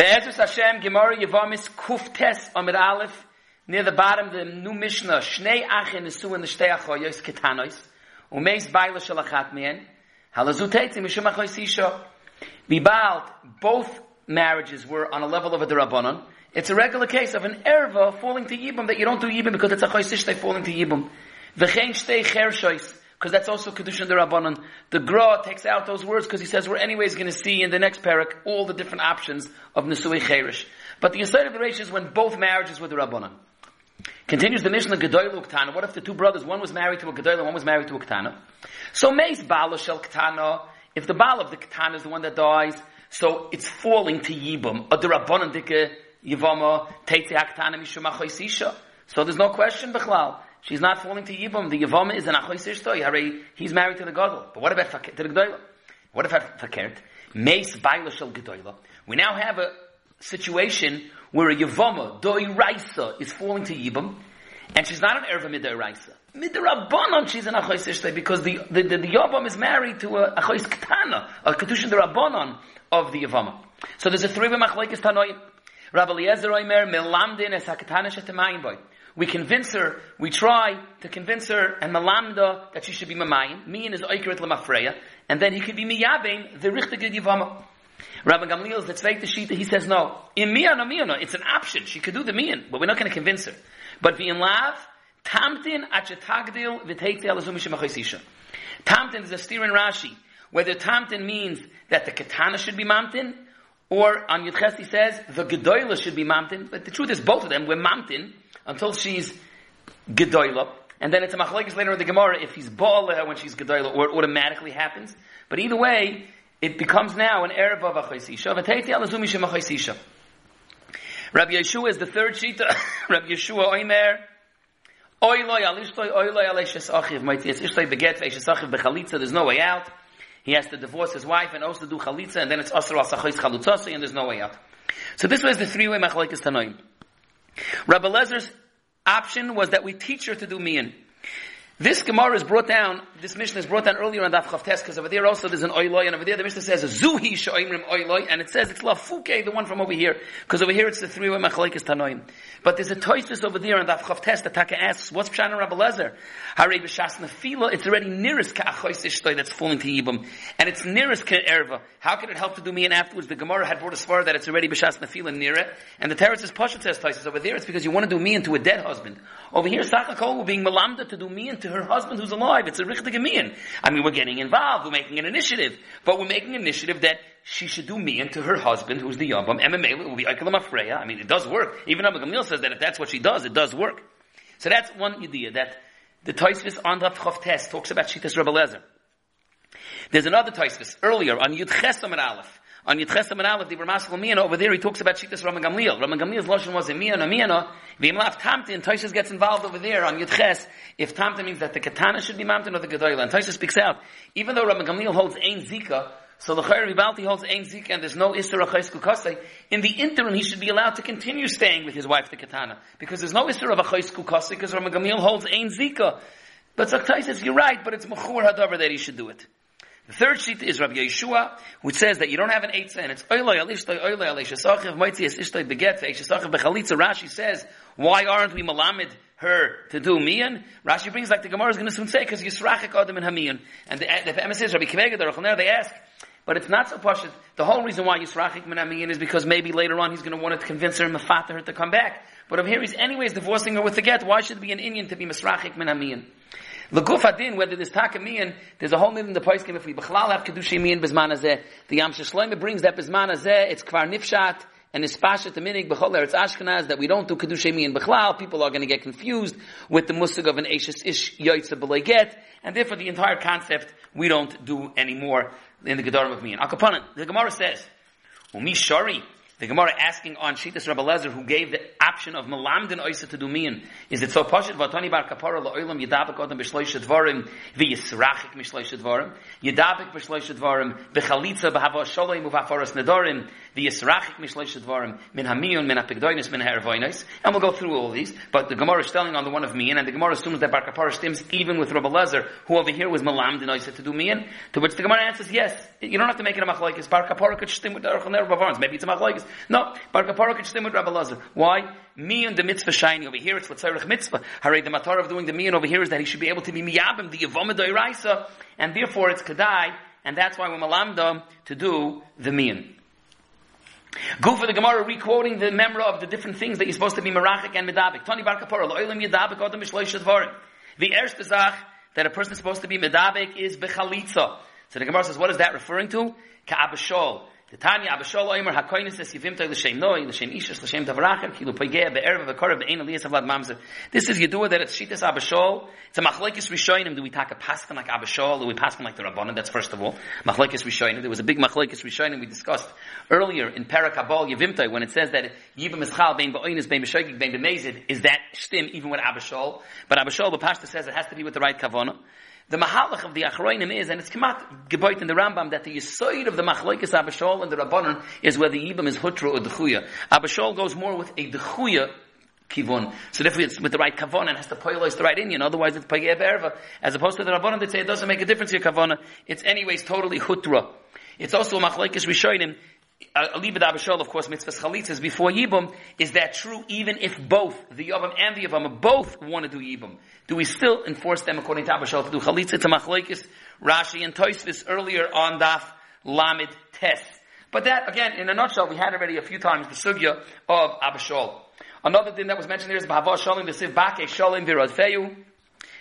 Be'ezus Hashem, Gemara Yevamis Kuf Tes Amid Aleph, near the bottom, the new Mishnah, Shnei Achin Nesu and Shtei Achoyos Ketanois, Umeis Baila Shalachat Mien, Halazu Mishum Achoyos Isha. Bibalt, both marriages were on a level of a Durabanan. It's a regular case of an erva falling to Yibam that you don't do Yibam because it's a Choysish falling to Yibam. V'chein Shtei Chershois, because that's also Kedushin Durabanan. The Gra takes out those words because he says we're anyways going to see in the next parak all the different options of Nesui Cherish. But the inside of the Reish is when both marriages were the Rabbanan. Continues the Mishnah Gedoylu Ktana. What if the two brothers, one was married to a Gedoylu, one was married to a Ktana? So Meis Bala Shel Ktana, if the Baal of the Ktana is the one that dies, so it's falling to Yibam. A Rabbanan Dike Yivama Teitze Aktana Mishum. So there's no question, Bechlal. She's not falling to Yibam. The Yavama is an Achoisishto. He's married to the Gadol. But what about to the Gedoyla? What about Fakert? Meis Baila Shel Gedoyla. We now have a situation where a Yavama, Doi Raisa, is falling to Yibam, and she's not an Erva Midai Raisa. Midrabbanon, she's an Achois Ishtay, because the, the, the, the Yavam is married to a Achois Ketana, a Kedushin Rabbanon of the Yavama. So there's a three-way Machlaikis Tanoim. Rabbi Eliezer Oimer, Melamdin es HaKetana Shetemayim Boy. We convince her, we try to convince her and Malamda that she should be Mamayim. Mian is Oikeret Lamafreya. And then he could be Miyabein, the Richtige Yivama. Rabbi Gamliel, the Tzveik Shita, he says no. In Mian or Mian, it's an option. She could do the Mian, but we're not going to convince her. But in lav, Tamtin achetagdil alazum mishemachosisha. Tamtin is a steer in Rashi. Whether Tamtin means that the katana should be mamtin, or on Yudches he says the gedoyla should be mamtin. But the truth is both of them were mamtin until she's gedoyla. And then it's a machlekes later in the Gemara if he's ba'aleha when she's gedoyla, or it automatically happens. But either way, it becomes now an erev of mishemachosisha. Rabbi Yeshua is the third shita. Rabbi Yeshua Oimer. Oiloi alishtoi oiloi alishes achiv. Might yes ishtoi beget ve'ishes achiv bechalitza. There's no way out. He has to divorce his wife and also do chalitza, and then it's asr al sachois chalutzasi, and there's no way out. So this was the three-way machlekes tanoim. Rabbi Lezer's option was that we teach her to do mian. This Gemara is brought down, this mission is brought down earlier on Daf Chavtes, because over there also there's an oiloi, and over there the Mishnah says Zuhi Shoimrim oiloi, and it says it's Lafuke, the one from over here, because over here it's the three-way machlekes tanoim. But there's a toisus over there on Daf Chavtes that Taka asks, what's Pshan and Rabbi Lezer? Harei B'Shas Nefila, it's already nearest Ka'achois Ishtoi that's falling to Yibam, and it's nearest Ka'erva. How can it help to do me and afterwards? The Gemara had brought a svar that it's already B'Shas Nefila near it, and the Teretz is says toisus over there, it's because you want to do me into a dead husband. Over here, Sachakol, we're being malamda to do me into her husband who's alive. It's a mian. I mean, we're getting involved. We're making an initiative. But we're making an initiative that she should do mian to her husband who's the Yabam. MMA will be Aikalam Afreya. I mean, it does work. Even Abba Gamil says that if that's what she does, it does work. So that's one idea that the Taisvis on the Chav test talks about Shitas Rebbe Lezer. There's another Taisvis earlier on Yud Chesam and Aleph. On Yitchesam and Aleph, the Ramaskel Miyana, over there he talks about Shitas Rama Gamliel. Rama Gamliel's Lashon was a Miyana, Miyana. V'imlav Tamtin, Taishas gets involved over there on Yitches, if Tamtin means that the Katana should be Mamtin or the Gedoyla. And Taishas speaks out, even though Rama Gamliel holds Ein Zika, so the Chayr Ribalti holds Ein Zika and there's no Isra Chaysku Kosei, in the interim he should be allowed to continue staying with his wife, the Katana. Because there's no Isra of a Chaysku because Rama Gamliel holds Ein Zika. But Zaktai says, you're right, but it's Mechur Hadavar that he should do it. The third sheet is Rabbi Yeshua, which says that you don't have an eighth and it's oiloi alishtoi oiloi alishasachiv moitzi es ishtoi beget ve'ishasachiv bechalitza. Rashi says, why aren't we malamed her to do miyan? Rashi brings like the Gemara is going to soon say, because yisrachik adam and hamiyan. And the, the famous is Rabbi Kivega, the Rochaner, they ask, but it's not so pashut. The whole reason why Yisrachik min hamiyan is because maybe later on he's going to want to convince her and mafata her to come back. But over here he's anyways divorcing her with the get. Why should it be an Indian to be misrachik min hamiyan? The guf adin, whether there's takamiyan, there's a whole in the poiskim, if we b'chlal have kedushay miyan bezman hazeh, the Yam Shloime brings that bezman it's kvar nifshat, and it's pashat minig b'chol eretz Ashkenaz, that we don't do kedushay miyan b'chlal, people are going to get confused with the musig of an ashes ish yoytze b'lay get, and therefore the entire concept we don't do anymore in the Gedarim of miyan. Akapanan, the Gemara says, Umi shari, the Gemara asking on Shitas Rabbi Lezer, who gave the option of Malamdin Oisa to do mian, is it so vatani bar kapara la'olam yedabek odam b'shloish dvarim v'yisrachik mishloish dvarim yedabek b'shloish dvarim b'chalitza b'hava sholoi u'vaforas nedorim min hamiyun min apigdoinis min and we'll go through all these but the Gemara is telling on the one of mian and the Gemara assumes that bar kapara stems even with Rabbi Lezer who over here was Malamdin Oisa to do mian to which the Gemara answers yes you don't have to make it a machlaikis bar kapara could stem with the maybe it's a machlaikis No, Bar Kapara could stem with Rabbi Lazar. Why? Me and the mitzvah shining over here, it's Latzarech mitzvah. Hare, the matar of doing the me over here is that he should be able to be miyabim, the yavama doiraisa, and therefore it's kadai, and that's why we're malamda to do the mian. Go for the Gemara re-quoting the memra of the different things that you're supposed to be merachik and medabik. Tony Bar Kapara, lo'ilim yadabik odem ishloish dvarim. The erste zach that a person is supposed to be medabik is bechalitza. So the Gemara says, what is that referring to? Ka'abashol. The Tanya Abishol Oimer Hakoinis says Yivimta l'shem Noi l'shem Ishas l'shem Tavrachim Kilu Pegeh be'erev v'korav be'en aliyas avlad mamzer. This is Yedua that it's Shitas Abishol. It's a Machlekes Rishonim. Do we talk a paskin like Abishol? Do we paskin like the Rabbanon? That's first of all. Machlekes Rishonim. There was a big Machlekes Rishonim we discussed earlier in Parakabal Yivimta when it says that Yibam Ischal bein ba'oinis bein b'shoigig bein b'mezid is that shtim even with Abishol. But Abishol, the Pashta says it has to be with the right kavana. The mahalach of the Achroinim is, and it's kemat geboit in the Rambam, that the yisoid of the machlokes Abishol and the Rabbanon is whether Yibam is Hutra or Dechuya. Abishol goes more with a Dechuya kivon. So therefore it's with the right kavon and has to poilize the right Indian, otherwise it's payeh erva. As opposed to the Rabbanon that say it doesn't make a difference your kavona. It's anyways totally Hutra. It's also a machlokes Rishonim, Alibad Abishol, of course, mitzvahs chalitzas before Yibum. Is that true even if both the Yavam and the Yavam both want to do Yibum? Do we still enforce them according to Abishol to do chalitza to machlekes? Rashi and Toisvis earlier on Daf Lamed Tes. But that, again, in a nutshell, we had already a few times the sugya of Abishol. Another thing that was mentioned there is Bahava Sholim, the Siv Bake Sholim Viradfeyu,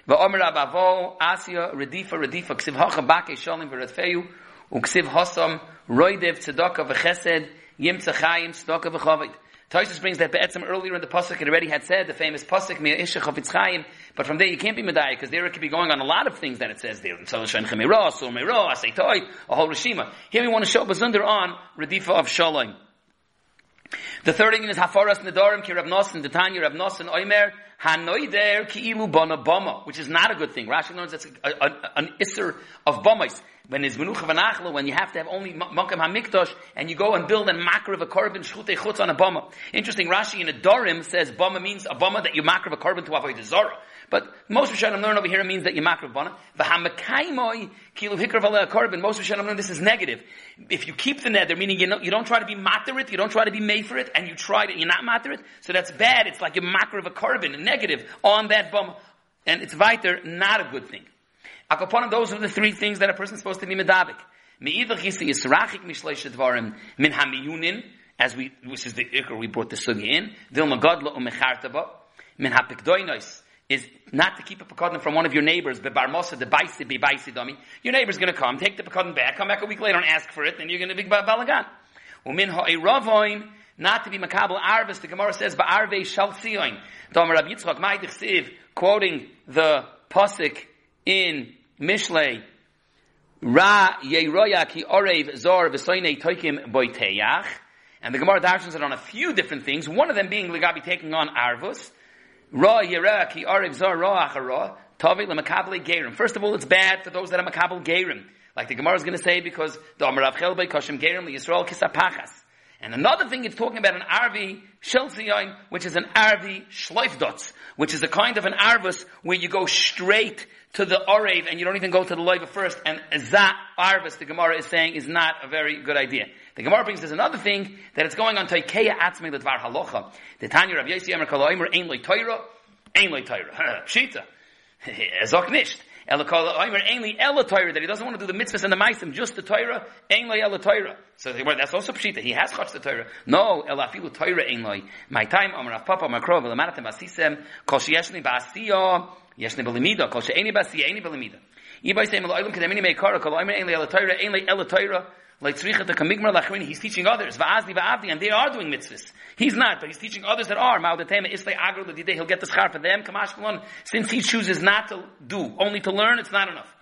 Va'omer Abavo, Asya, Redifa, Redifa, Ksiv Hocha Bake Sholim Viradfeyu, Uksiv Hosam, Roidev Tzedakah v'Chesed Yim Tzachayim Tzedakah v'Chavit. Tosis brings that Be'etzim earlier in the pasuk it already had said the famous pasuk Mir Isha Chavitzchayim, but from there you can't be Medayah because there it could be going on a lot of things that it says there. So Shen Chemira, So Meira, Aseitoi, a whole Rishima. Here we want to show Bazunder on Redifa of Shalom. The third thing is Hafaras Nedarim Ki Rav Nosson, the Tanya Rav Nosson Oimer, Hanoider Ki Ilu Bama, which is not a good thing. Rashi learns that's a, a, a, an Isser of Bomas when there's menucha v'nachlo, when you have to have only makam hamikdash, and you go and build a makar of a korban shchute chutz on a bama. Interesting, Rashi in a Dorim says bama means a bama that you makar of a korban to avoid the zara. But most Rishonim learn over here means that you makar of bama. V'hamakaimoi kilu hikra v'aleh korban. Most Rishonim learn this is negative. If you keep the nether, meaning you, know, you don't try to be matter it, you don't try to be made for it, and you try to, you're not matter it, so that's bad. It's like you makar of a korban, negative, on that bama. And it's weiter, not a good thing. Those are the three things that a person is supposed to be medabik. Me'idach yisi yisrachik min hamiyunin, as we, which is the ikr we brought the sugi in, vilma godla umechartaba, min hapikdoinos, is not to keep a pekadon from one of your neighbors, bebarmosa, the baisi, be baisi dummy. Your neighbor's gonna come, take the pekadon back, come back a week later and ask for it, and you're gonna be balagan. Umin ha'iravoin, not to be makabel arvis, the Gemara says, ba'arvei shal tzion. Dom Rabbi Ma'idich quoting the pasuk in Mishlei, Ra Yeroya ki Orev Zor V'soinei Toikim Boiteyach. And the Gemara darshans it on a few different things, one of them being Ligabi taking on Arvus. Ra Yeroya ki Orev Zor Ra Achara. Tavi L'makabli Gerim. First of all, it's bad for those that are Makabel Gerim. Like the Gemara is going to say, because the Amar Rav Chelbei Koshim Gerim Yisrael Kisapachas. And another thing, it's talking about an Arvi Shelzion, which is an Arvi Schleifdots, which is a kind of an Arvus where you go straight to the Orev and you don't even go to the Loiva first. And Za Arvus, the Gemara is saying, is not a very good idea. The Gemara brings us another thing, that it's going on Taikeya Atzmi Ledvar Halocha. The Tanya Rav Yossi Emer Kol Oimer, Ein Loi Toira, Ein Loi Toira. Pshita. Ezok nisht. That he doesn't want to do the mitzvahs and the meisim, just the Torah. So that's also pshita. He has chutz the Torah. No, ela afilu Torah ein loy. My time, Amar Rav Papa, Amar Krov, Lamanatem Asisem, Kol sheyeshni ba'asiyo, yeshni b'limida, Kol she'eni ba'asiyo, eni b'limida. Ibai say, Melo Eilim kedemini meikara, Kol oimer ein loy ela Torah, he's teaching others, va'azni va'avdi, and they are doing mitzvahs. He's not, but he's teaching others that are. He'll get the schar for them. Since he chooses not to do, only to learn, it's not enough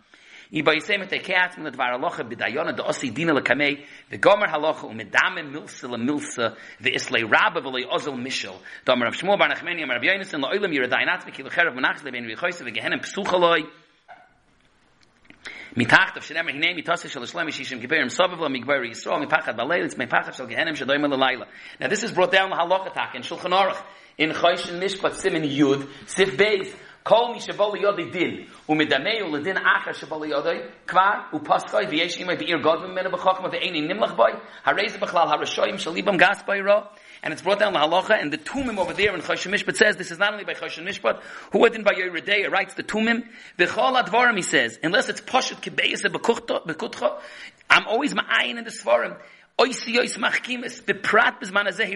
mitachtav shenemar hinei mitasa shel shlemi shishim kiberim sobav la migbar yisrael mipachat balel it's mipachat shel gehenem shedoim lelayla now this is brought down the halacha tak in shulchan aruch in chosh and mishpat simin yud sif beis Shabali yodai din, umidameu ledin acher shabali yodai, kvar, upaskoi, v'yesh imay v'ir godvim mena b'chokhma v'eini nimlach boy, harez b'chlal harashoyim shalibam gas boy ro, and it's brought down the halacha, and the tumim over there in Choshen Mishpat says, this is not only by Choshen Mishpat, who didn't by Yeridei, writes the tumim, v'chol advarim, he says, unless it's poshet kibeyes bekutcha, I'm always ma'ayin in the svarim, He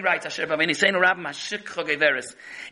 writes.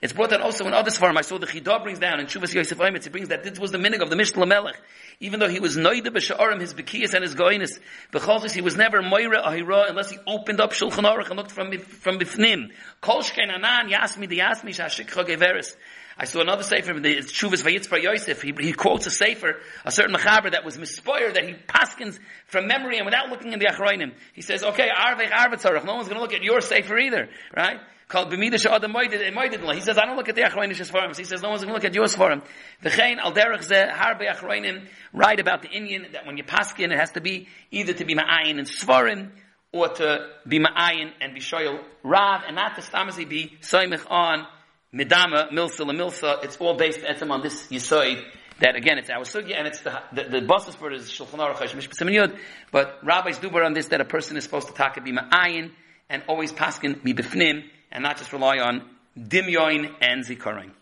It's brought out also in other svarim, I saw the Chidah brings down, in Shuvas Yosef Oimitz, he brings that this was the minig of the Mishnah Melech, even though he was noida b'sha'arim, his bekiyas and his goinis, b'chalzis, he was never moira ahira, unless he opened up Shulchan Aruch and looked from, from bifnim. Kol shkein anan, yasmi yasmi, shashik chogeveres. I saw another sefer the Shuvas Vayitzpar Yosef. He, he quotes a sefer, a certain mechaber that was mispire that he paskins from memory and without looking in the achroinim. He says, okay, arvech arvetzarach. No one's going to look at your sefer either, right? Called b'midash adam Moedidla. He says, I don't look at the achroinim svarim. He says, no one's going to look at your svarim. V'chein al derech zeh harbe achroinim write about the Indian that when you paskin, it has to be either to be ma'ayin and svarim or to be ma'ayin and be shoyel rav and not to stamasi be soimich on Midama, Milsa, Lamilsa, it's all based etzem on this Yisoid, that again, it's our sugya, and it's the, the, the basis for it is Shulchan Aruch HaShemish but rabbis do on this, that a person is supposed to talk be ma'ayin, and always paskin be bifnim, and not just rely on dimyoin and zikarin.